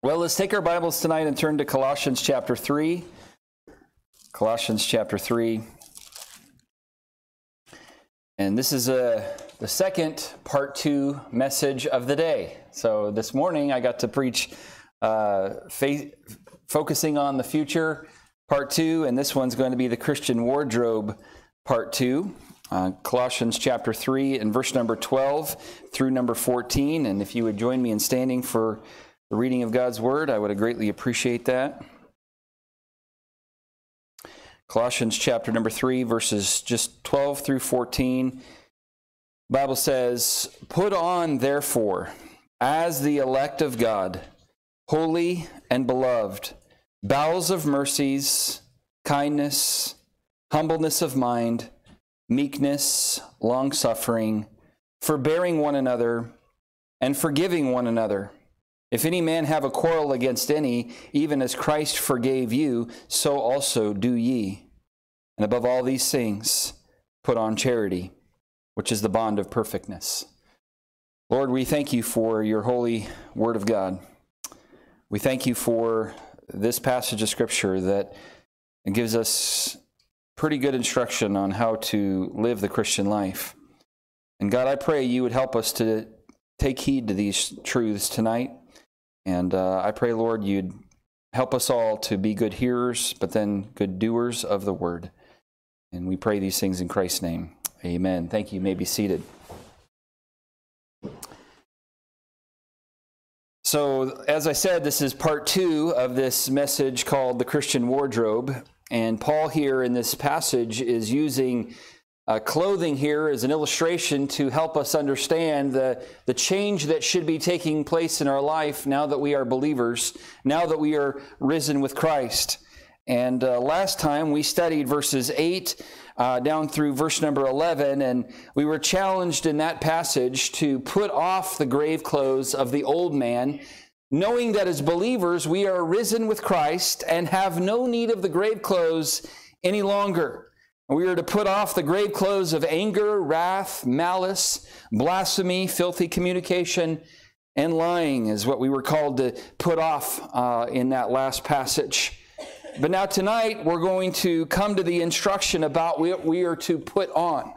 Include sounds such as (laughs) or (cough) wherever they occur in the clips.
Well, let's take our Bibles tonight and turn to Colossians chapter 3. Colossians chapter 3. And this is a, the second part two message of the day. So this morning I got to preach uh, faith, focusing on the future, part two, and this one's going to be the Christian wardrobe, part two. Uh, Colossians chapter 3 and verse number 12 through number 14. And if you would join me in standing for the reading of God's Word, I would greatly appreciate that. Colossians chapter number 3, verses just 12 through 14. Bible says, Put on, therefore, as the elect of God, holy and beloved, bowels of mercies, kindness, humbleness of mind, meekness, long suffering, forbearing one another, and forgiving one another. If any man have a quarrel against any, even as Christ forgave you, so also do ye. And above all these things, put on charity, which is the bond of perfectness. Lord, we thank you for your holy word of God. We thank you for this passage of Scripture that gives us pretty good instruction on how to live the Christian life. And God, I pray you would help us to take heed to these truths tonight. And uh, I pray, Lord, you'd help us all to be good hearers, but then good doers of the word. And we pray these things in Christ's name. Amen. Thank you. You may be seated. So, as I said, this is part two of this message called The Christian Wardrobe. And Paul, here in this passage, is using uh, clothing here is an illustration to help us understand the, the change that should be taking place in our life now that we are believers, now that we are risen with Christ. And uh, last time we studied verses 8 uh, down through verse number 11, and we were challenged in that passage to put off the grave clothes of the old man, knowing that as believers we are risen with Christ and have no need of the grave clothes any longer. We are to put off the grave clothes of anger, wrath, malice, blasphemy, filthy communication, and lying, is what we were called to put off uh, in that last passage. But now, tonight, we're going to come to the instruction about what we are to put on.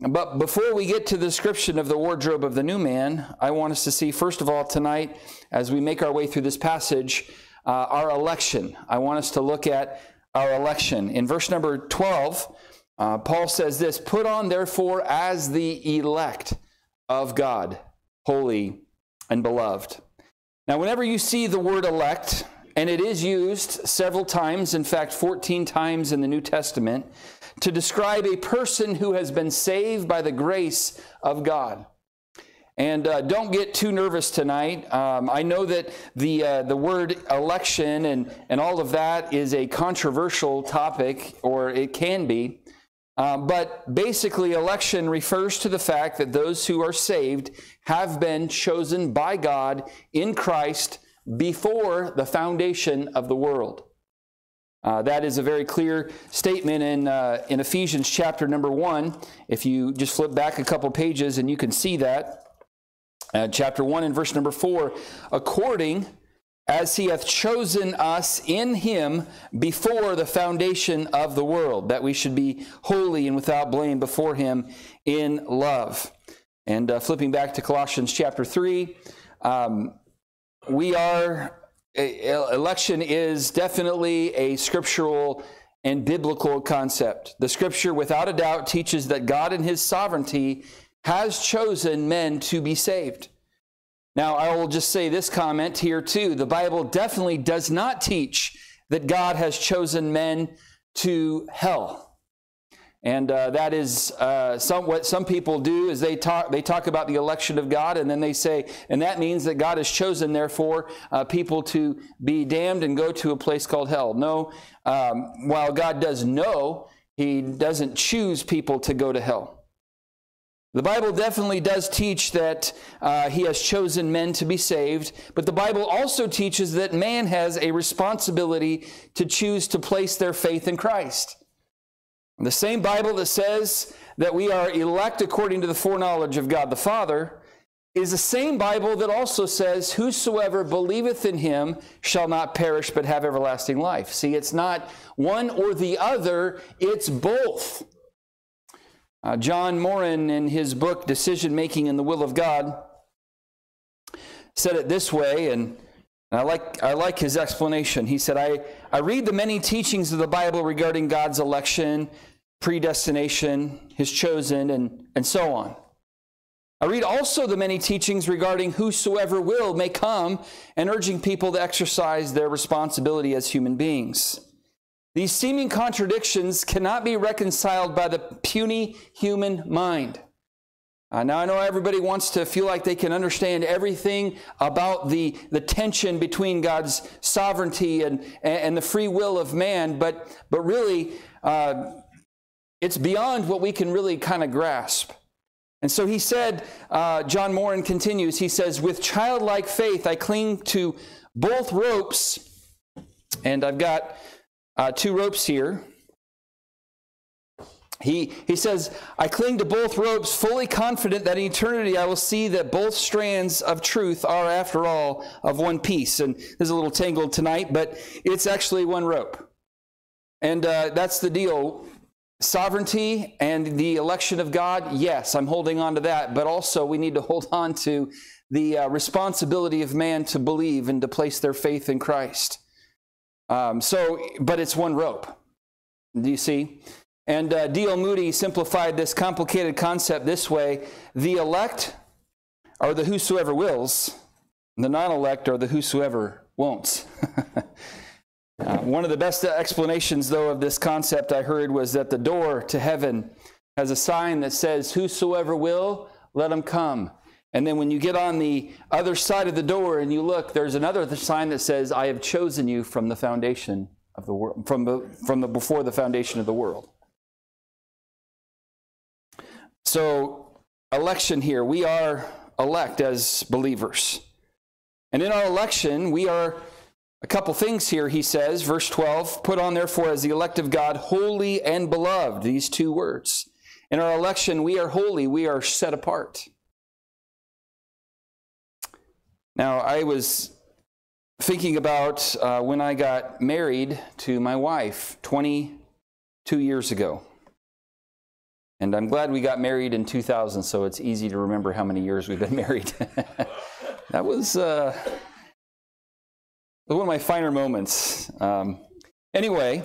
But before we get to the description of the wardrobe of the new man, I want us to see, first of all, tonight, as we make our way through this passage, uh, our election. I want us to look at our election. In verse number 12, uh, Paul says this Put on, therefore, as the elect of God, holy and beloved. Now, whenever you see the word elect, and it is used several times, in fact, 14 times in the New Testament, to describe a person who has been saved by the grace of God. And uh, don't get too nervous tonight. Um, I know that the, uh, the word election and, and all of that is a controversial topic, or it can be. Uh, but basically, election refers to the fact that those who are saved have been chosen by God in Christ before the foundation of the world. Uh, that is a very clear statement in, uh, in Ephesians chapter number one. If you just flip back a couple pages and you can see that. Uh, chapter 1 and verse number 4 according as he hath chosen us in him before the foundation of the world, that we should be holy and without blame before him in love. And uh, flipping back to Colossians chapter 3, um, we are, election is definitely a scriptural and biblical concept. The scripture, without a doubt, teaches that God in his sovereignty has chosen men to be saved. Now, I will just say this comment here too. The Bible definitely does not teach that God has chosen men to hell. And uh, that is uh, some, what some people do is they talk, they talk about the election of God and then they say, and that means that God has chosen, therefore, uh, people to be damned and go to a place called hell. No, um, while God does know, He doesn't choose people to go to hell. The Bible definitely does teach that uh, he has chosen men to be saved, but the Bible also teaches that man has a responsibility to choose to place their faith in Christ. The same Bible that says that we are elect according to the foreknowledge of God the Father is the same Bible that also says, Whosoever believeth in him shall not perish but have everlasting life. See, it's not one or the other, it's both. Uh, John Morin, in his book Decision Making in the Will of God, said it this way, and I like, I like his explanation. He said, I, I read the many teachings of the Bible regarding God's election, predestination, his chosen, and, and so on. I read also the many teachings regarding whosoever will may come and urging people to exercise their responsibility as human beings. These seeming contradictions cannot be reconciled by the puny human mind. Uh, now, I know everybody wants to feel like they can understand everything about the, the tension between God's sovereignty and, and the free will of man, but, but really, uh, it's beyond what we can really kind of grasp. And so he said, uh, John Morin continues, he says, With childlike faith, I cling to both ropes, and I've got uh, two ropes here. He, he says, I cling to both ropes, fully confident that in eternity I will see that both strands of truth are, after all, of one piece. And this is a little tangled tonight, but it's actually one rope. And uh, that's the deal sovereignty and the election of God, yes, I'm holding on to that, but also we need to hold on to the uh, responsibility of man to believe and to place their faith in Christ. Um, so, but it's one rope. Do you see? And uh, D.L. Moody simplified this complicated concept this way the elect are the whosoever wills, the non elect are the whosoever won't. (laughs) Uh, one of the best explanations, though, of this concept I heard was that the door to heaven has a sign that says, Whosoever will, let him come. And then when you get on the other side of the door and you look, there's another sign that says, I have chosen you from the foundation of the world, from the, from the before the foundation of the world. So, election here, we are elect as believers. And in our election, we are a couple things here, he says, verse 12 put on therefore as the elect of God, holy and beloved, these two words. In our election, we are holy, we are set apart. Now, I was thinking about uh, when I got married to my wife 22 years ago. And I'm glad we got married in 2000, so it's easy to remember how many years we've been (laughs) married. (laughs) that was. Uh, one of my finer moments. Um, anyway,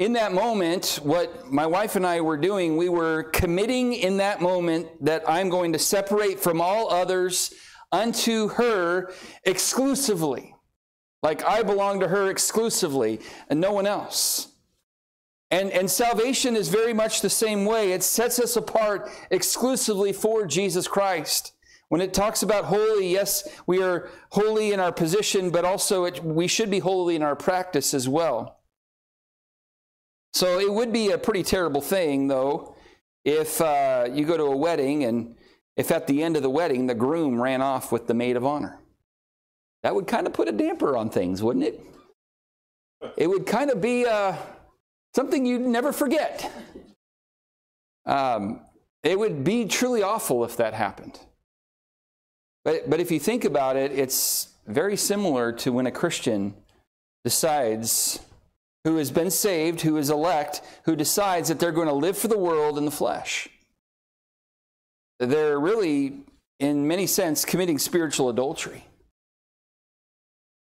in that moment, what my wife and I were doing, we were committing in that moment that I'm going to separate from all others unto her exclusively. Like I belong to her exclusively and no one else. And, and salvation is very much the same way. It sets us apart exclusively for Jesus Christ. When it talks about holy, yes, we are holy in our position, but also it, we should be holy in our practice as well. So it would be a pretty terrible thing, though, if uh, you go to a wedding and if at the end of the wedding the groom ran off with the maid of honor. That would kind of put a damper on things, wouldn't it? It would kind of be uh, something you'd never forget. Um, it would be truly awful if that happened. But, but if you think about it, it's very similar to when a Christian decides, who has been saved, who is elect, who decides that they're going to live for the world in the flesh. They're really, in many sense, committing spiritual adultery.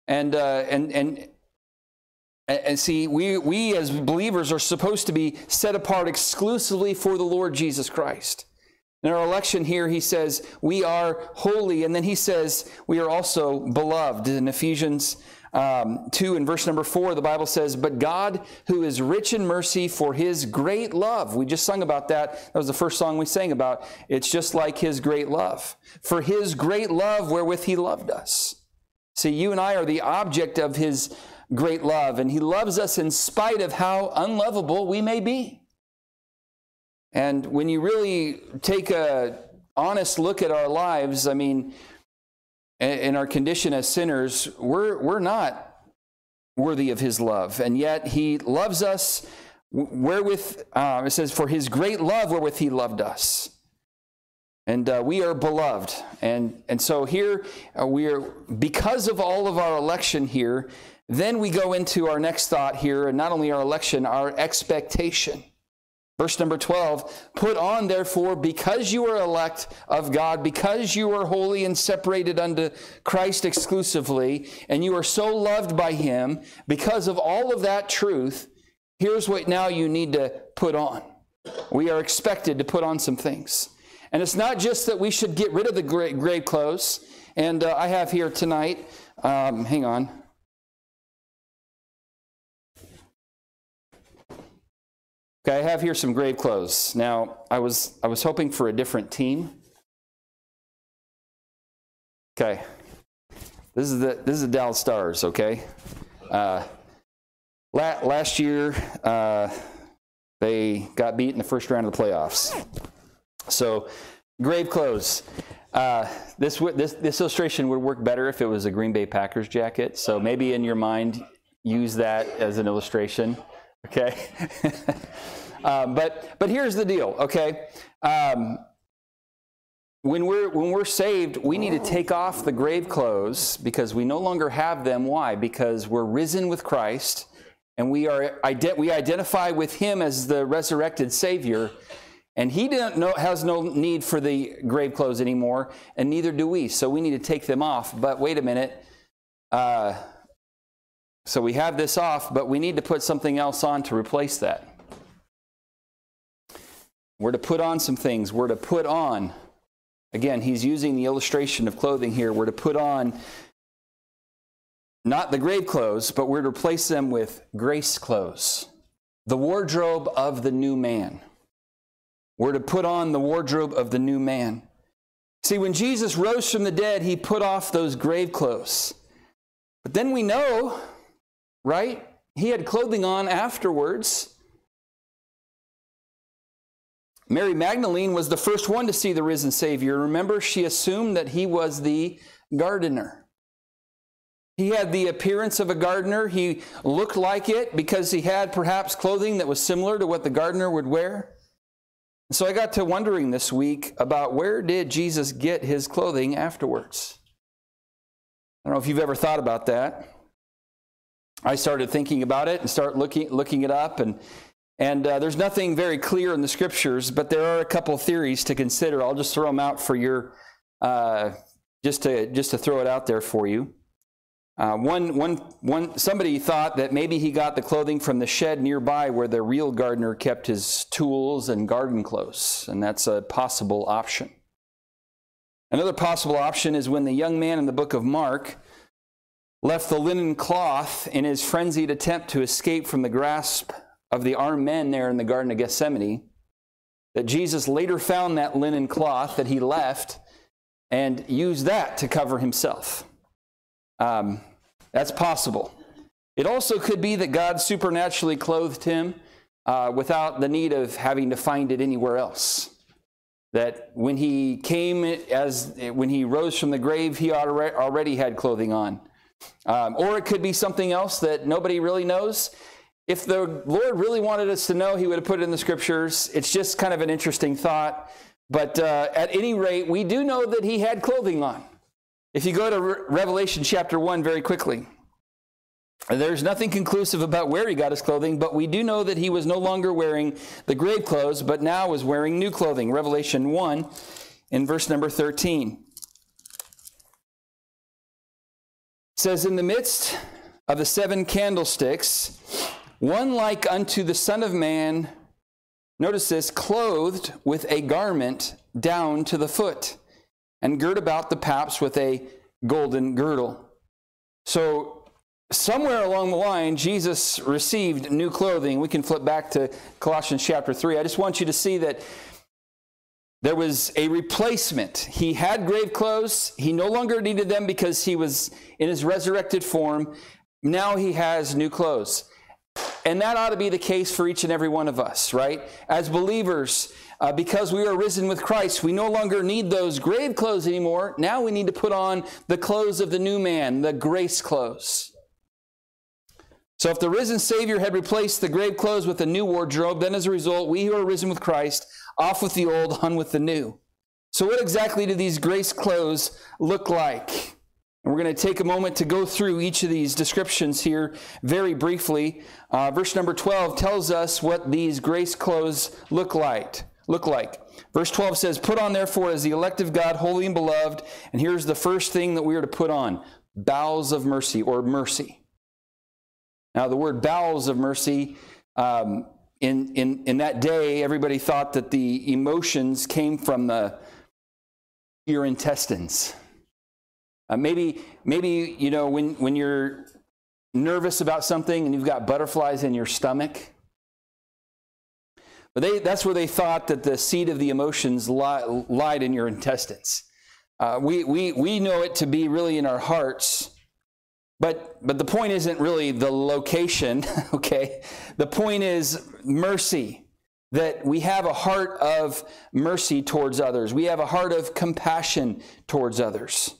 And, uh, and, and, and see, we, we as believers are supposed to be set apart exclusively for the Lord Jesus Christ. In our election here, he says, we are holy. And then he says, we are also beloved. In Ephesians um, 2 and verse number 4, the Bible says, But God, who is rich in mercy for his great love. We just sung about that. That was the first song we sang about. It's just like his great love. For his great love wherewith he loved us. See, you and I are the object of his great love, and he loves us in spite of how unlovable we may be. And when you really take a honest look at our lives, I mean, in our condition as sinners, we're, we're not worthy of his love. And yet he loves us wherewith, uh, it says, for his great love wherewith he loved us. And uh, we are beloved. And, and so here uh, we are, because of all of our election here, then we go into our next thought here, and not only our election, our expectation. Verse number 12 Put on, therefore, because you are elect of God, because you are holy and separated unto Christ exclusively, and you are so loved by Him, because of all of that truth, here's what now you need to put on. We are expected to put on some things. And it's not just that we should get rid of the grave clothes. And uh, I have here tonight, um, hang on. Okay, I have here some grave clothes. Now, I was I was hoping for a different team. Okay, this is the this is the Dallas Stars. Okay, uh, last year uh, they got beat in the first round of the playoffs. So, grave clothes. Uh, this, this, this illustration would work better if it was a Green Bay Packers jacket. So maybe in your mind, use that as an illustration. Okay. (laughs) um, but but here's the deal. Okay. Um, when we're when we're saved, we need to take off the grave clothes because we no longer have them. Why? Because we're risen with Christ, and we are we identify with Him as the resurrected Savior. And he know, has no need for the grave clothes anymore, and neither do we. So we need to take them off. But wait a minute. Uh, so we have this off, but we need to put something else on to replace that. We're to put on some things. We're to put on, again, he's using the illustration of clothing here. We're to put on not the grave clothes, but we're to replace them with grace clothes, the wardrobe of the new man. We're to put on the wardrobe of the new man. See, when Jesus rose from the dead, he put off those grave clothes. But then we know, right? He had clothing on afterwards. Mary Magdalene was the first one to see the risen Savior. Remember, she assumed that he was the gardener. He had the appearance of a gardener. He looked like it because he had perhaps clothing that was similar to what the gardener would wear. So I got to wondering this week about where did Jesus get his clothing afterwards? I don't know if you've ever thought about that. I started thinking about it and start looking looking it up and and uh, there's nothing very clear in the scriptures, but there are a couple theories to consider. I'll just throw them out for your uh, just to just to throw it out there for you. Uh, one, one, one, somebody thought that maybe he got the clothing from the shed nearby where the real gardener kept his tools and garden clothes, and that's a possible option. Another possible option is when the young man in the book of Mark left the linen cloth in his frenzied attempt to escape from the grasp of the armed men there in the Garden of Gethsemane, that Jesus later found that linen cloth that he left and used that to cover himself. Um, that's possible. It also could be that God supernaturally clothed him uh, without the need of having to find it anywhere else. That when he came as when he rose from the grave, he already had clothing on. Um, or it could be something else that nobody really knows. If the Lord really wanted us to know, he would have put it in the scriptures. It's just kind of an interesting thought. But uh, at any rate, we do know that he had clothing on. If you go to Re- Revelation chapter 1 very quickly, there's nothing conclusive about where he got his clothing, but we do know that he was no longer wearing the grave clothes, but now was wearing new clothing. Revelation 1 in verse number 13 says, In the midst of the seven candlesticks, one like unto the Son of Man, notice this, clothed with a garment down to the foot and girt about the paps with a golden girdle. So, somewhere along the line, Jesus received new clothing. We can flip back to Colossians chapter 3. I just want you to see that there was a replacement. He had grave clothes. He no longer needed them because he was in his resurrected form. Now he has new clothes. And that ought to be the case for each and every one of us, right? As believers, uh, because we are risen with Christ, we no longer need those grave clothes anymore. Now we need to put on the clothes of the new man, the grace clothes. So if the risen Savior had replaced the grave clothes with a new wardrobe, then as a result, we who are risen with Christ, off with the old, on with the new. So, what exactly do these grace clothes look like? And we're going to take a moment to go through each of these descriptions here very briefly. Uh, verse number 12 tells us what these grace clothes look like. Look like. Verse 12 says, Put on therefore as the elect of God, holy and beloved. And here's the first thing that we are to put on bowels of mercy or mercy. Now, the word bowels of mercy, um, in, in, in that day, everybody thought that the emotions came from the, your intestines. Uh, maybe, maybe, you know, when, when you're nervous about something and you've got butterflies in your stomach, but they, that's where they thought that the seat of the emotions li- lied in your intestines. Uh, we, we, we know it to be really in our hearts, but, but the point isn't really the location, (laughs) okay? The point is mercy, that we have a heart of mercy towards others. We have a heart of compassion towards others.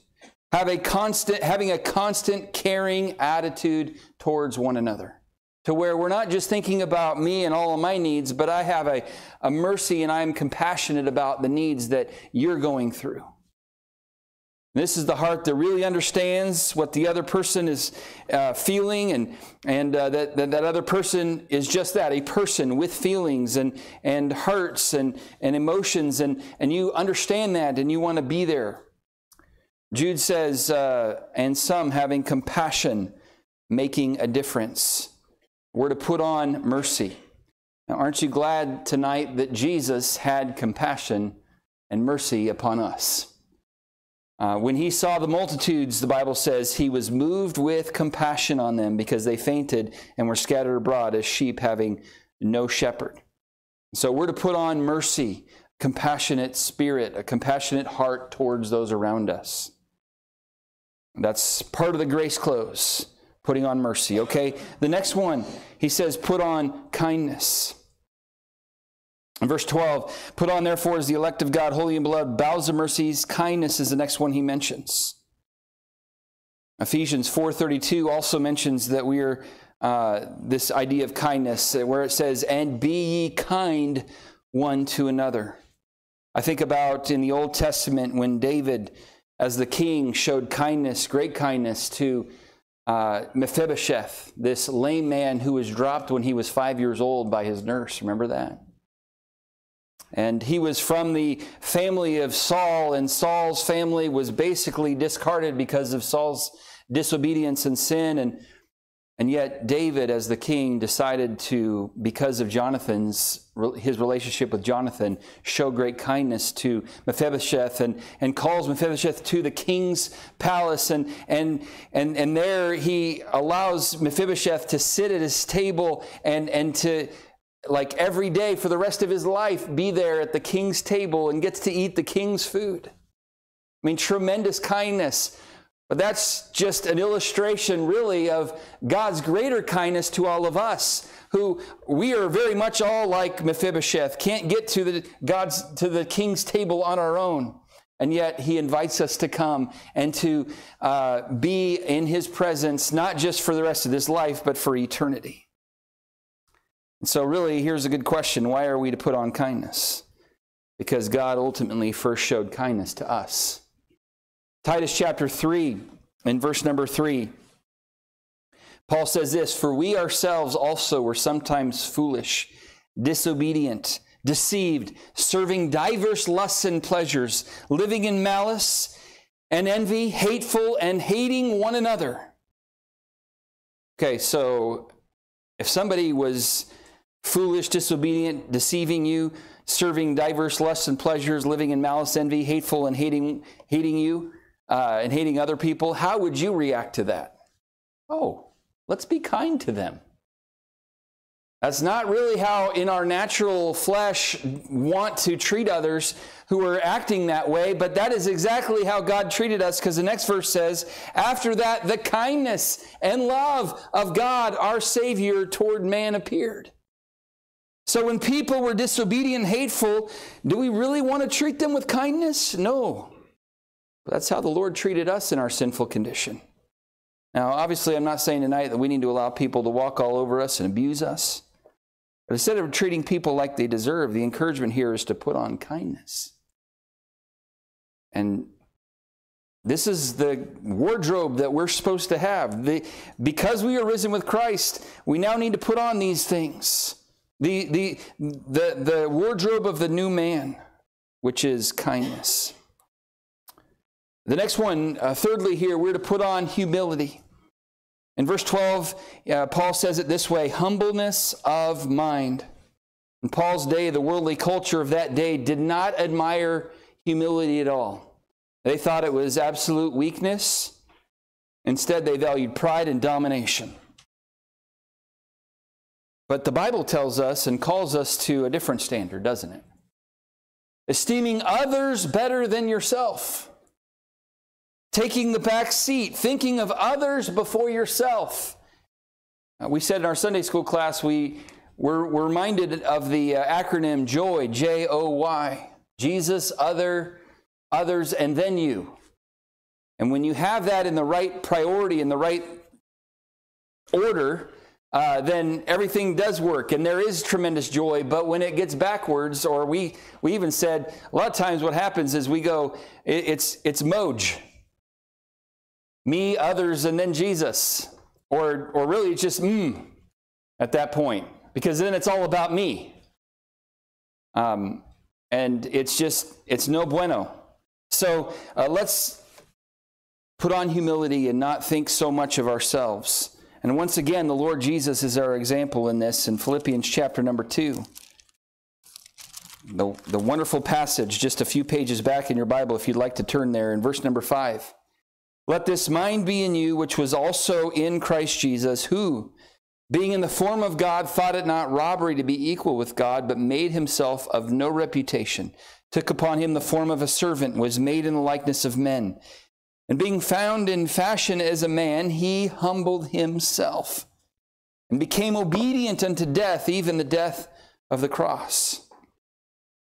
Have a constant, having a constant caring attitude towards one another to where we're not just thinking about me and all of my needs, but I have a, a mercy and I'm compassionate about the needs that you're going through. This is the heart that really understands what the other person is uh, feeling, and, and uh, that, that, that other person is just that a person with feelings and, and hurts and, and emotions, and, and you understand that and you want to be there. Jude says, uh, and some having compassion, making a difference. We're to put on mercy. Now, aren't you glad tonight that Jesus had compassion and mercy upon us? Uh, when he saw the multitudes, the Bible says he was moved with compassion on them because they fainted and were scattered abroad as sheep having no shepherd. So we're to put on mercy, compassionate spirit, a compassionate heart towards those around us. That's part of the grace clothes putting on mercy. Okay, the next one, he says, put on kindness. In verse 12, put on therefore as the elect of God, holy and beloved, bowels of mercies, kindness is the next one he mentions. Ephesians 4.32 also mentions that we are, uh, this idea of kindness, uh, where it says, and be ye kind one to another. I think about in the Old Testament when David, as the king, showed kindness, great kindness to uh, Mephibosheth, this lame man who was dropped when he was five years old by his nurse. Remember that? And he was from the family of Saul, and Saul's family was basically discarded because of Saul's disobedience and sin. And and yet, David, as the king, decided to, because of Jonathan's, his relationship with Jonathan, show great kindness to Mephibosheth and, and calls Mephibosheth to the king's palace. And, and, and, and there he allows Mephibosheth to sit at his table and, and to, like every day for the rest of his life, be there at the king's table and gets to eat the king's food. I mean, tremendous kindness. But that's just an illustration, really, of God's greater kindness to all of us, who we are very much all like Mephibosheth, can't get to the God's to the king's table on our own. And yet, he invites us to come and to uh, be in his presence, not just for the rest of this life, but for eternity. And so, really, here's a good question why are we to put on kindness? Because God ultimately first showed kindness to us. Titus chapter 3, in verse number 3, Paul says this For we ourselves also were sometimes foolish, disobedient, deceived, serving diverse lusts and pleasures, living in malice and envy, hateful, and hating one another. Okay, so if somebody was foolish, disobedient, deceiving you, serving diverse lusts and pleasures, living in malice, envy, hateful, and hating, hating you, uh, and hating other people, how would you react to that? Oh, let's be kind to them. That's not really how, in our natural flesh, want to treat others who are acting that way, but that is exactly how God treated us because the next verse says, After that, the kindness and love of God, our Savior, toward man appeared. So when people were disobedient, hateful, do we really want to treat them with kindness? No. That's how the Lord treated us in our sinful condition. Now, obviously, I'm not saying tonight that we need to allow people to walk all over us and abuse us. But instead of treating people like they deserve, the encouragement here is to put on kindness. And this is the wardrobe that we're supposed to have. The, because we are risen with Christ, we now need to put on these things. The, the, the, the wardrobe of the new man, which is kindness. The next one, uh, thirdly, here, we're to put on humility. In verse 12, uh, Paul says it this way humbleness of mind. In Paul's day, the worldly culture of that day did not admire humility at all. They thought it was absolute weakness. Instead, they valued pride and domination. But the Bible tells us and calls us to a different standard, doesn't it? Esteeming others better than yourself taking the back seat, thinking of others before yourself. We said in our Sunday school class, we were, were reminded of the uh, acronym JOY, J O Y. Jesus, other, others, and then you. And when you have that in the right priority, in the right order, uh, then everything does work and there is tremendous joy. But when it gets backwards, or we, we even said a lot of times what happens is we go, it, it's, it's Moj me, others, and then Jesus. Or, or really, it's just mm at that point, because then it's all about me. Um, and it's just, it's no bueno. So uh, let's put on humility and not think so much of ourselves. And once again, the Lord Jesus is our example in this in Philippians chapter number 2. The, the wonderful passage just a few pages back in your Bible, if you'd like to turn there, in verse number 5. Let this mind be in you, which was also in Christ Jesus, who, being in the form of God, thought it not robbery to be equal with God, but made himself of no reputation, took upon him the form of a servant, was made in the likeness of men. And being found in fashion as a man, he humbled himself and became obedient unto death, even the death of the cross.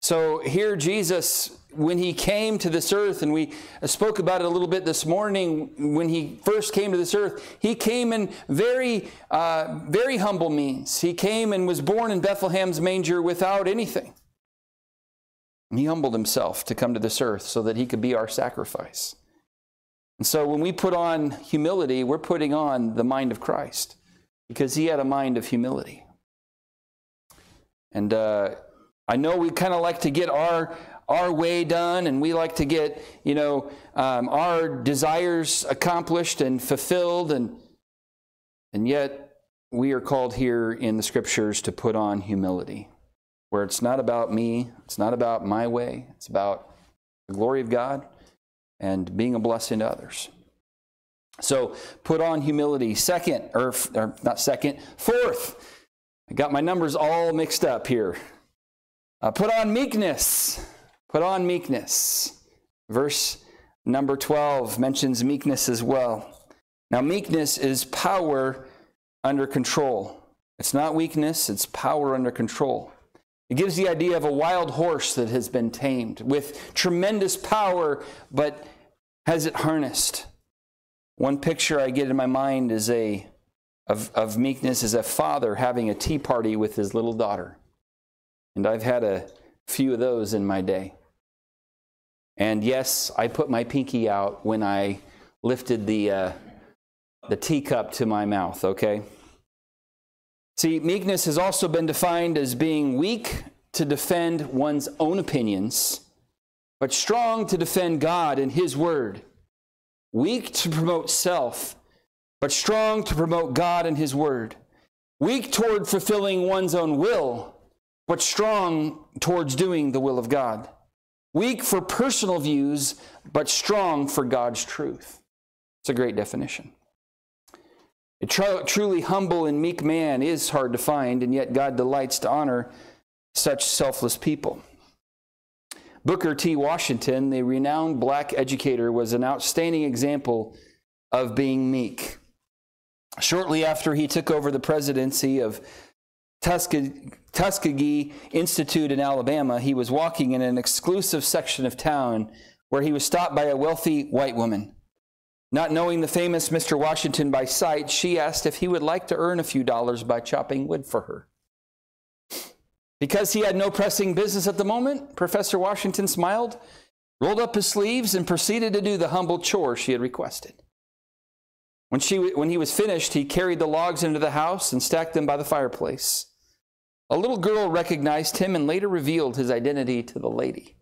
So here, Jesus when he came to this earth, and we spoke about it a little bit this morning, when he first came to this earth, he came in very, uh, very humble means. He came and was born in Bethlehem's manger without anything. He humbled himself to come to this earth so that he could be our sacrifice. And so when we put on humility, we're putting on the mind of Christ because he had a mind of humility. And uh, I know we kind of like to get our our way done and we like to get, you know, um, our desires accomplished and fulfilled. And, and yet, we are called here in the scriptures to put on humility, where it's not about me, it's not about my way, it's about the glory of God and being a blessing to others. So put on humility. Second, or, or not second, fourth. I got my numbers all mixed up here. Uh, put on meekness. Put on meekness. Verse number 12 mentions meekness as well. Now, meekness is power under control. It's not weakness, it's power under control. It gives the idea of a wild horse that has been tamed with tremendous power, but has it harnessed. One picture I get in my mind is a of, of meekness is a father having a tea party with his little daughter. And I've had a few of those in my day. And yes, I put my pinky out when I lifted the, uh, the teacup to my mouth, okay? See, meekness has also been defined as being weak to defend one's own opinions, but strong to defend God and His Word. Weak to promote self, but strong to promote God and His Word. Weak toward fulfilling one's own will, but strong towards doing the will of God. Weak for personal views, but strong for God's truth. It's a great definition. A tr- truly humble and meek man is hard to find, and yet God delights to honor such selfless people. Booker T. Washington, the renowned black educator, was an outstanding example of being meek. Shortly after he took over the presidency of Tuskegee Institute in Alabama, he was walking in an exclusive section of town where he was stopped by a wealthy white woman. Not knowing the famous Mr. Washington by sight, she asked if he would like to earn a few dollars by chopping wood for her. Because he had no pressing business at the moment, Professor Washington smiled rolled up his sleeves, and proceeded to do the humble chore she had requested. When, she, when he was finished, he carried the logs into the house and stacked them by the fireplace. A little girl recognized him and later revealed his identity to the lady.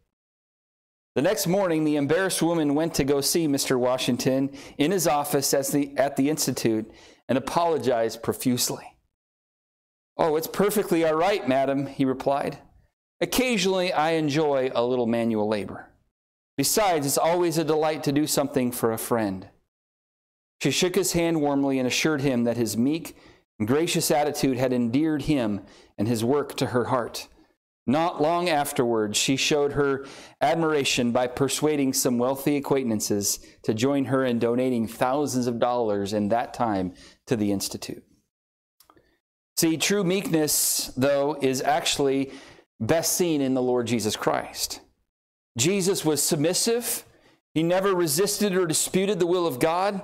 The next morning, the embarrassed woman went to go see Mr. Washington in his office at the, at the Institute and apologized profusely. Oh, it's perfectly all right, madam, he replied. Occasionally, I enjoy a little manual labor. Besides, it's always a delight to do something for a friend. She shook his hand warmly and assured him that his meek and gracious attitude had endeared him and his work to her heart. Not long afterwards, she showed her admiration by persuading some wealthy acquaintances to join her in donating thousands of dollars in that time to the Institute. See, true meekness, though, is actually best seen in the Lord Jesus Christ. Jesus was submissive, he never resisted or disputed the will of God.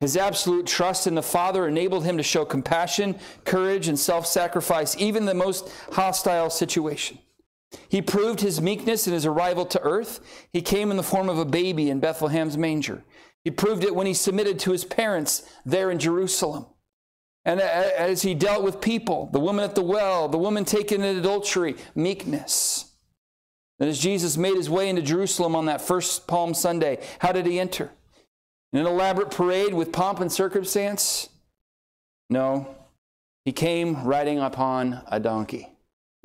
His absolute trust in the Father enabled him to show compassion, courage, and self sacrifice, even in the most hostile situation. He proved his meekness in his arrival to earth. He came in the form of a baby in Bethlehem's manger. He proved it when he submitted to his parents there in Jerusalem. And as he dealt with people, the woman at the well, the woman taken in adultery, meekness. And as Jesus made his way into Jerusalem on that first Palm Sunday, how did he enter? In an elaborate parade with pomp and circumstance? No. He came riding upon a donkey.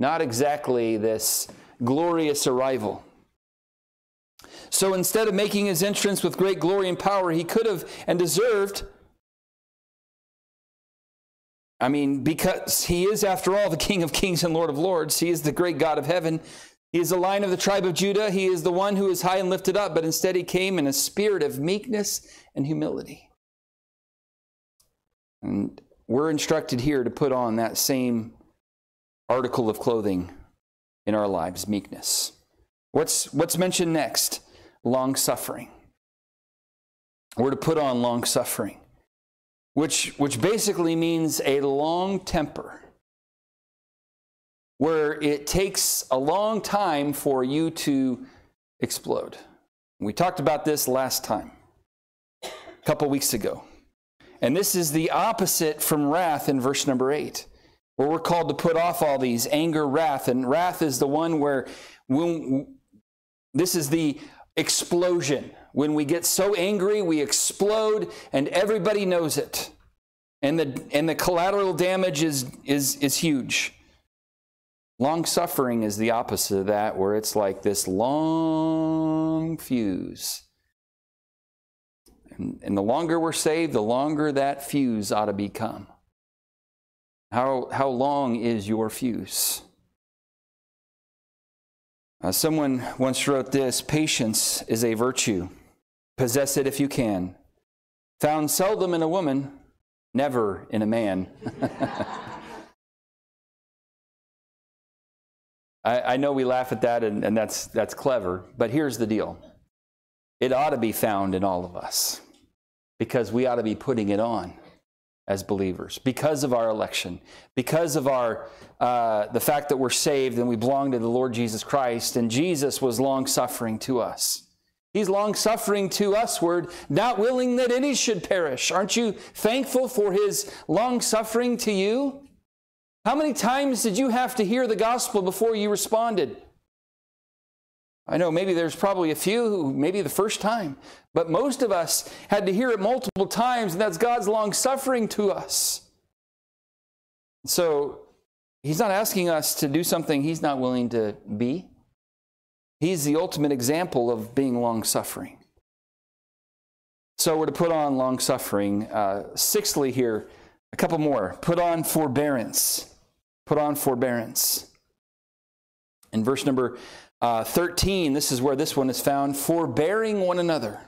Not exactly this glorious arrival. So instead of making his entrance with great glory and power, he could have and deserved. I mean, because he is, after all, the King of kings and Lord of lords, he is the great God of heaven. He is the lion of the tribe of Judah. He is the one who is high and lifted up, but instead he came in a spirit of meekness and humility. And we're instructed here to put on that same article of clothing in our lives meekness. What's, what's mentioned next? Long suffering. We're to put on long suffering, which, which basically means a long temper where it takes a long time for you to explode. We talked about this last time, a couple weeks ago. And this is the opposite from wrath in verse number 8, where we're called to put off all these anger, wrath. And wrath is the one where when, this is the explosion. When we get so angry, we explode, and everybody knows it. And the, and the collateral damage is, is, is huge. Long suffering is the opposite of that, where it's like this long fuse. And, and, the longer we're saved, the longer that fuse ought to become. How, how long is your fuse? Uh, someone once wrote this Patience is a virtue. Possess it if you can. Found seldom in a woman, never in a man. (laughs) I, I know we laugh at that, and, and that's, that's clever, but here's the deal it ought to be found in all of us because we ought to be putting it on as believers because of our election because of our uh, the fact that we're saved and we belong to the lord jesus christ and jesus was long suffering to us. He's long suffering to us, usward not willing that any should perish. Aren't you thankful for his long suffering to you? How many times did you have to hear the gospel before you responded? I know maybe there's probably a few who maybe the first time, but most of us had to hear it multiple times, and that's God's long suffering to us. So He's not asking us to do something He's not willing to be. He's the ultimate example of being long suffering. So we're to put on long suffering. Uh, sixthly, here, a couple more. Put on forbearance. Put on forbearance. In verse number uh, 13, this is where this one is found forbearing one another.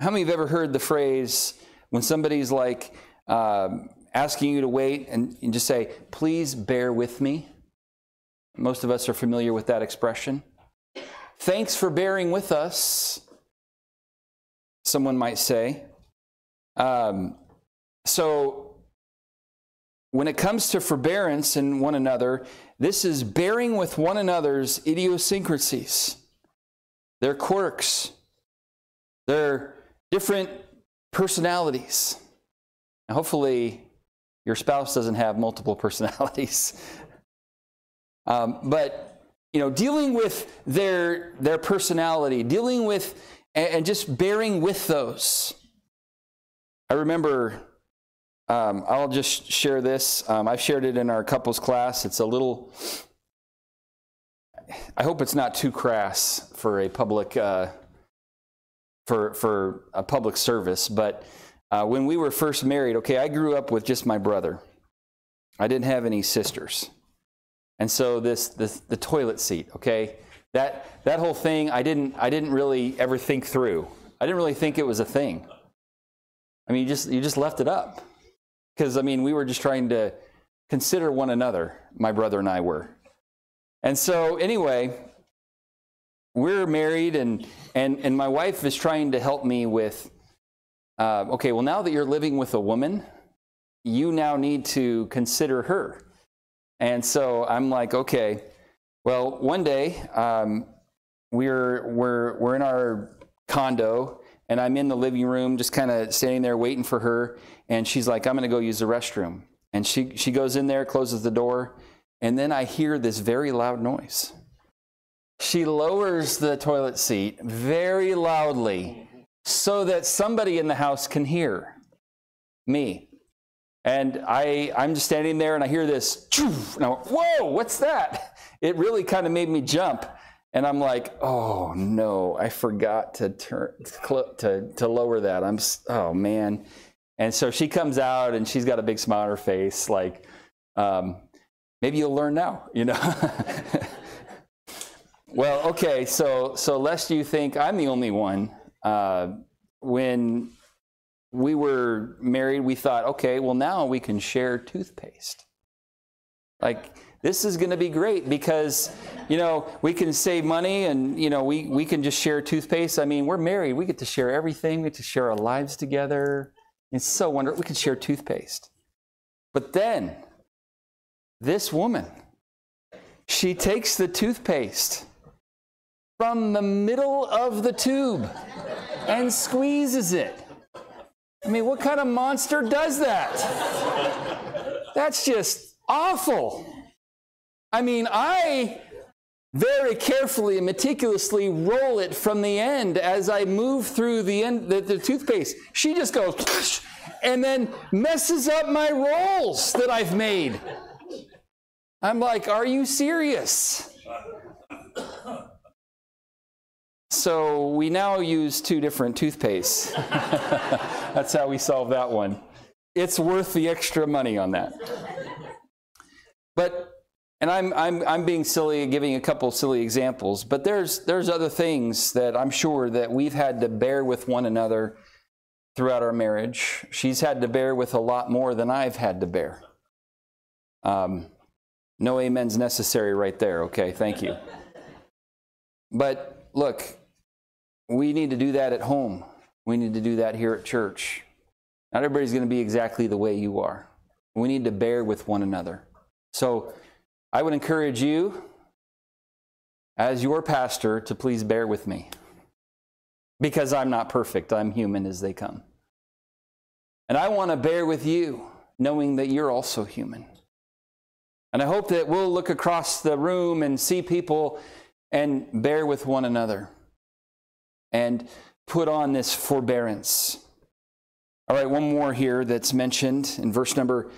How many have ever heard the phrase when somebody's like uh, asking you to wait and, and just say, please bear with me? Most of us are familiar with that expression. Thanks for bearing with us, someone might say. Um, so when it comes to forbearance in one another, this is bearing with one another's idiosyncrasies. their quirks, their different personalities. And hopefully, your spouse doesn't have multiple (laughs) personalities. um, but you know, dealing with their their personality, dealing with and just bearing with those. I remember. Um, I'll just share this. Um, I've shared it in our couples class. It's a little. I hope it's not too crass for a public uh, for for a public service, but uh, when we were first married, okay, I grew up with just my brother. I didn't have any sisters. And so this, this the toilet seat, okay? That that whole thing I didn't I didn't really ever think through. I didn't really think it was a thing. I mean, you just you just left it up. Cuz I mean, we were just trying to consider one another, my brother and I were. And so anyway, we're married and and and my wife is trying to help me with uh, okay, well, now that you're living with a woman, you now need to consider her. And so I'm like, okay, well, one day um, we're, we're, we're in our condo and I'm in the living room just kind of standing there waiting for her. And she's like, I'm going to go use the restroom. And she, she goes in there, closes the door, and then I hear this very loud noise. She lowers the toilet seat very loudly so that somebody in the house can hear me. And I, I'm just standing there and I hear this, and I went, whoa, what's that? It really kind of made me jump. And I'm like, oh no, I forgot to turn to, to lower that. I'm oh man. And so she comes out and she's got a big smile on her face, like, um, maybe you'll learn now, you know. (laughs) well, okay, so so lest you think I'm the only one uh, when we were married, we thought, okay, well, now we can share toothpaste. Like, this is going to be great because, you know, we can save money and, you know, we, we can just share toothpaste. I mean, we're married. We get to share everything. We get to share our lives together. It's so wonderful. We can share toothpaste. But then, this woman, she takes the toothpaste from the middle of the tube and squeezes it. I mean, what kind of monster does that? That's just awful. I mean, I very carefully and meticulously roll it from the end as I move through the end the, the toothpaste. She just goes (laughs) and then messes up my rolls that I've made. I'm like, are you serious? So we now use two different toothpastes. (laughs) That's how we solve that one. It's worth the extra money on that. But and I'm, I'm, I'm being silly, giving a couple silly examples, but there's, there's other things that I'm sure that we've had to bear with one another throughout our marriage. She's had to bear with a lot more than I've had to bear. Um, no amens necessary right there. Okay, thank you. But look, we need to do that at home. We need to do that here at church. Not everybody's going to be exactly the way you are. We need to bear with one another. So I would encourage you, as your pastor, to please bear with me. Because I'm not perfect, I'm human as they come. And I want to bear with you, knowing that you're also human. And I hope that we'll look across the room and see people and bear with one another and put on this forbearance. All right, one more here that's mentioned in verse number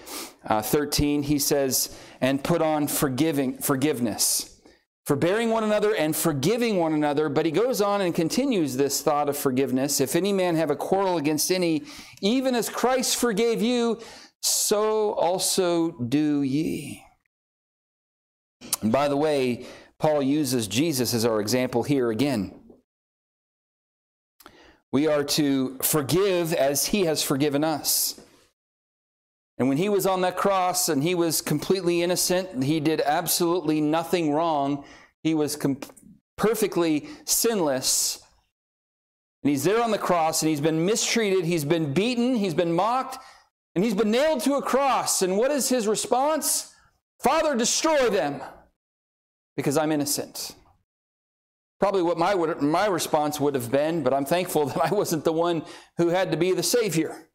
uh, 13. He says, and put on forgiving, forgiveness, forbearing one another and forgiving one another. But he goes on and continues this thought of forgiveness. If any man have a quarrel against any, even as Christ forgave you, so also do ye. And by the way, Paul uses Jesus as our example here again. We are to forgive as he has forgiven us. And when he was on that cross and he was completely innocent, he did absolutely nothing wrong, he was com- perfectly sinless. And he's there on the cross and he's been mistreated, he's been beaten, he's been mocked, and he's been nailed to a cross. And what is his response? Father, destroy them because I'm innocent. Probably what my, my response would have been, but I'm thankful (laughs) that I wasn't the one who had to be the Savior.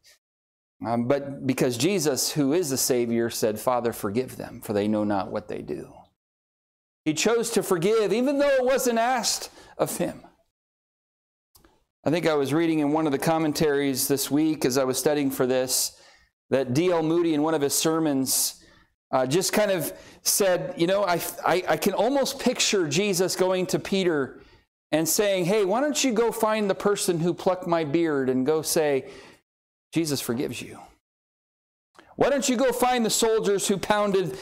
Um, but because Jesus, who is the Savior, said, Father, forgive them, for they know not what they do. He chose to forgive, even though it wasn't asked of him. I think I was reading in one of the commentaries this week as I was studying for this that D.L. Moody, in one of his sermons, uh, just kind of said, You know, I, I, I can almost picture Jesus going to Peter and saying, Hey, why don't you go find the person who plucked my beard and go say, Jesus forgives you. Why don't you go find the soldiers who pounded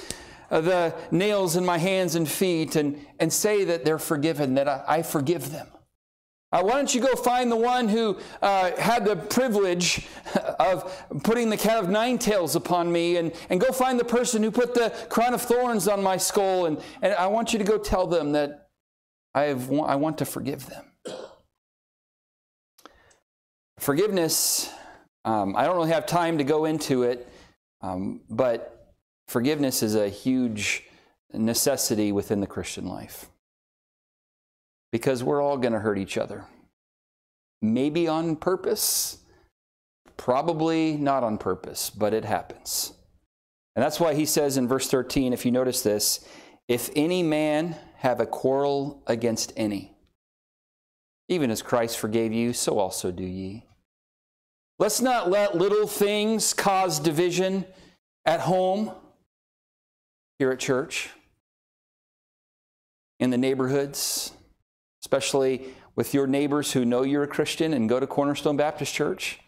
uh, the nails in my hands and feet and, and say that they're forgiven, that I, I forgive them? Uh, why don't you go find the one who uh, had the privilege of putting the cat of nine tails upon me and, and go find the person who put the crown of thorns on my skull and, and I want you to go tell them that I, have, I want to forgive them. Forgiveness um, I don't really have time to go into it, um, but forgiveness is a huge necessity within the Christian life because we're all going to hurt each other. Maybe on purpose, probably not on purpose, but it happens. And that's why he says in verse 13, if you notice this, if any man have a quarrel against any, even as Christ forgave you, so also do ye. Let's not let little things cause division at home, here at church, in the neighborhoods, especially with your neighbors who know you're a Christian and go to Cornerstone Baptist Church.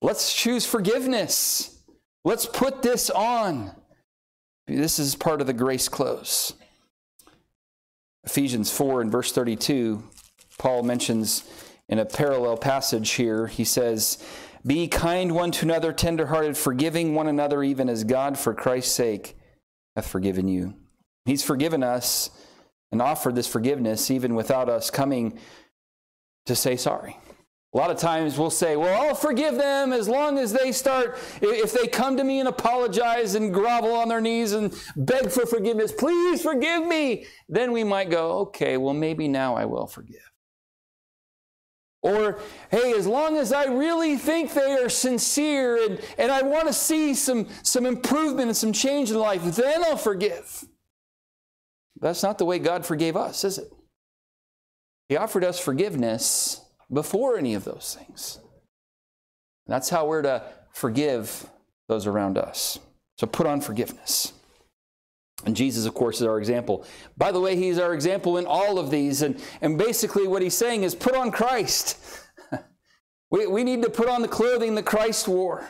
Let's choose forgiveness. Let's put this on. This is part of the grace clothes. Ephesians 4 and verse 32, Paul mentions in a parallel passage here, he says, be kind one to another, tenderhearted, forgiving one another, even as God, for Christ's sake, hath forgiven you. He's forgiven us and offered this forgiveness even without us coming to say sorry. A lot of times we'll say, Well, I'll forgive them as long as they start, if they come to me and apologize and grovel on their knees and beg for forgiveness, please forgive me. Then we might go, Okay, well, maybe now I will forgive. Or, hey, as long as I really think they are sincere and, and I want to see some, some improvement and some change in life, then I'll forgive. That's not the way God forgave us, is it? He offered us forgiveness before any of those things. That's how we're to forgive those around us. So put on forgiveness. And Jesus, of course, is our example. By the way, he's our example in all of these. And, and basically, what he's saying is put on Christ. (laughs) we, we need to put on the clothing that Christ wore.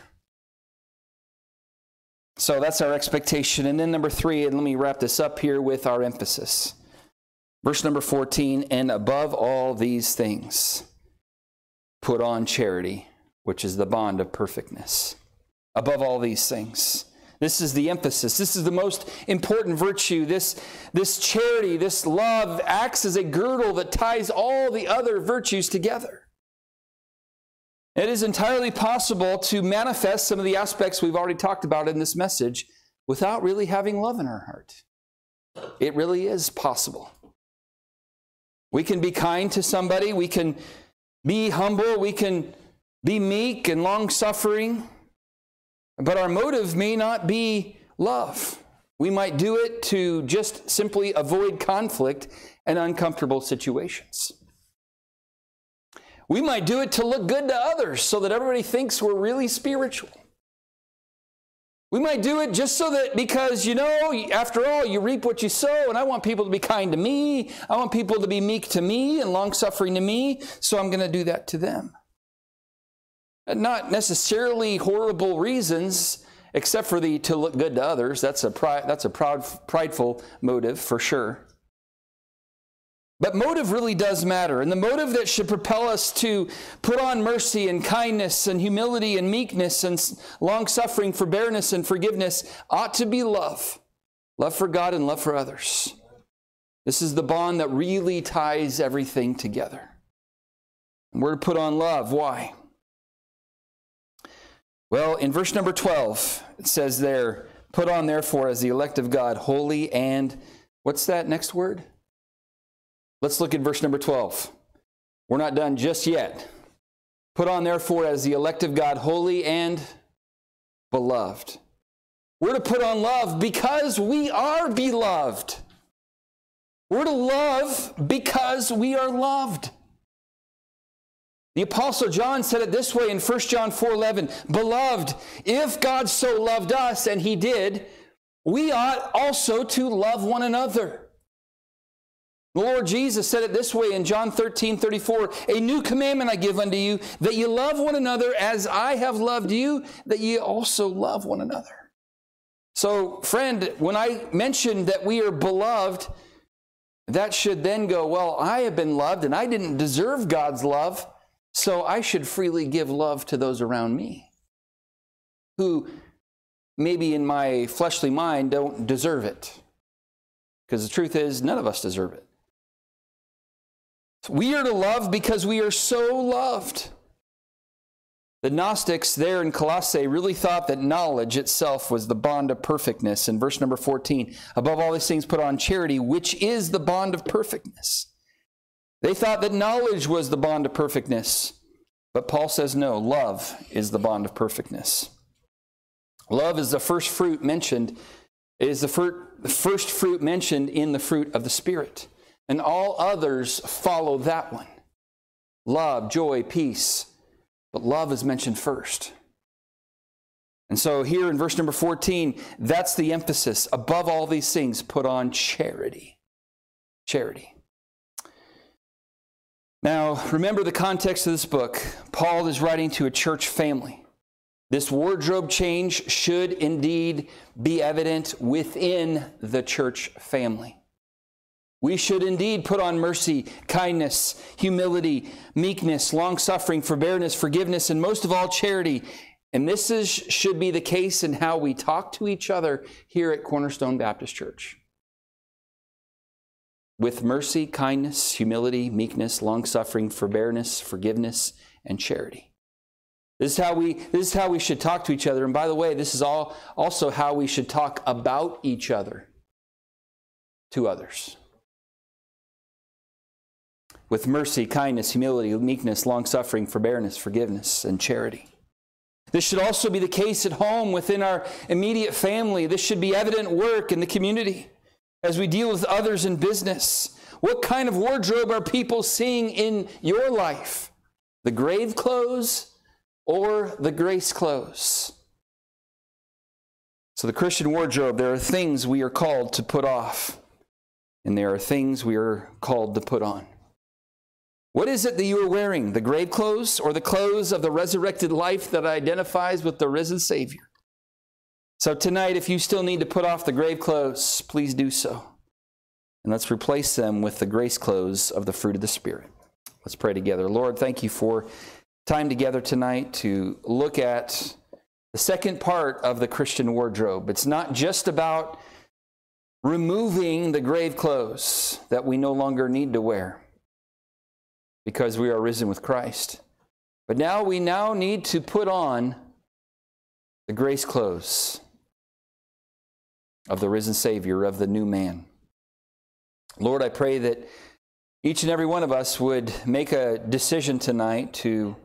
So that's our expectation. And then, number three, and let me wrap this up here with our emphasis. Verse number 14, and above all these things, put on charity, which is the bond of perfectness. Above all these things. This is the emphasis. This is the most important virtue. This, this charity, this love acts as a girdle that ties all the other virtues together. It is entirely possible to manifest some of the aspects we've already talked about in this message without really having love in our heart. It really is possible. We can be kind to somebody, we can be humble, we can be meek and long suffering. But our motive may not be love. We might do it to just simply avoid conflict and uncomfortable situations. We might do it to look good to others so that everybody thinks we're really spiritual. We might do it just so that because, you know, after all, you reap what you sow, and I want people to be kind to me. I want people to be meek to me and long suffering to me, so I'm going to do that to them. Not necessarily horrible reasons, except for the to look good to others. That's a, pride, that's a proud, prideful motive for sure. But motive really does matter. And the motive that should propel us to put on mercy and kindness and humility and meekness and long suffering, forbearance and forgiveness ought to be love love for God and love for others. This is the bond that really ties everything together. And we're to put on love. Why? Well, in verse number 12, it says there, Put on, therefore, as the elect of God, holy and, what's that next word? Let's look at verse number 12. We're not done just yet. Put on, therefore, as the elect of God, holy and beloved. We're to put on love because we are beloved. We're to love because we are loved. The apostle John said it this way in 1 John 4:11, "Beloved, if God so loved us and he did, we ought also to love one another." The Lord Jesus said it this way in John 13, 34, A new commandment I give unto you, that you love one another as I have loved you, that ye also love one another. So, friend, when I mentioned that we are beloved, that should then go, well, I have been loved and I didn't deserve God's love, so I should freely give love to those around me who maybe in my fleshly mind don't deserve it. Because the truth is, none of us deserve it. We are to love because we are so loved. The Gnostics there in Colossae really thought that knowledge itself was the bond of perfectness. In verse number 14, above all these things, put on charity, which is the bond of perfectness. They thought that knowledge was the bond of perfectness. But Paul says no, love is the bond of perfectness. Love is the first fruit mentioned, it is the first fruit mentioned in the fruit of the Spirit and all others follow that one love, joy, peace. But love is mentioned first. And so here in verse number 14, that's the emphasis. Above all these things, put on charity. Charity. Now, remember the context of this book. Paul is writing to a church family. This wardrobe change should indeed be evident within the church family. We should indeed put on mercy, kindness, humility, meekness, long suffering, forbearance, forgiveness, and most of all, charity. And this is, should be the case in how we talk to each other here at Cornerstone Baptist Church. With mercy, kindness, humility, meekness, long suffering, forbearance, forgiveness, and charity. This is how we this is how we should talk to each other. And by the way, this is all also how we should talk about each other to others with mercy, kindness, humility, meekness, long suffering, forbearance, forgiveness, and charity. This should also be the case at home within our immediate family. This should be evident work in the community as we deal with others in business. What kind of wardrobe are people seeing in your life? The grave clothes or the grace clothes? So, the Christian wardrobe, there are things we are called to put off, and there are things we are called to put on. What is it that you are wearing? The grave clothes or the clothes of the resurrected life that identifies with the risen Savior? So tonight, if you still need to put off the grave clothes, please do so. And let's replace them with the grace clothes of the fruit of the Spirit. Let's pray together. Lord, thank you for time together tonight to look at the second part of the Christian wardrobe. It's not just about removing the grave clothes that we no longer need to wear because we are risen with Christ. But now we now need to put on the grace clothes of the risen Savior, of the new man. Lord, I pray that each and every one of us would make a decision tonight to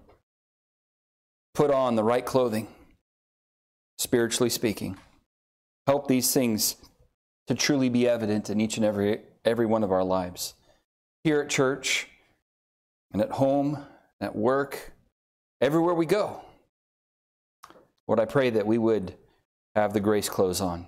put on the right clothing, spiritually speaking. Help these things to truly be evident in each and every, every one of our lives. Here at church, and at home, at work, everywhere we go. Lord, I pray that we would have the grace clothes on.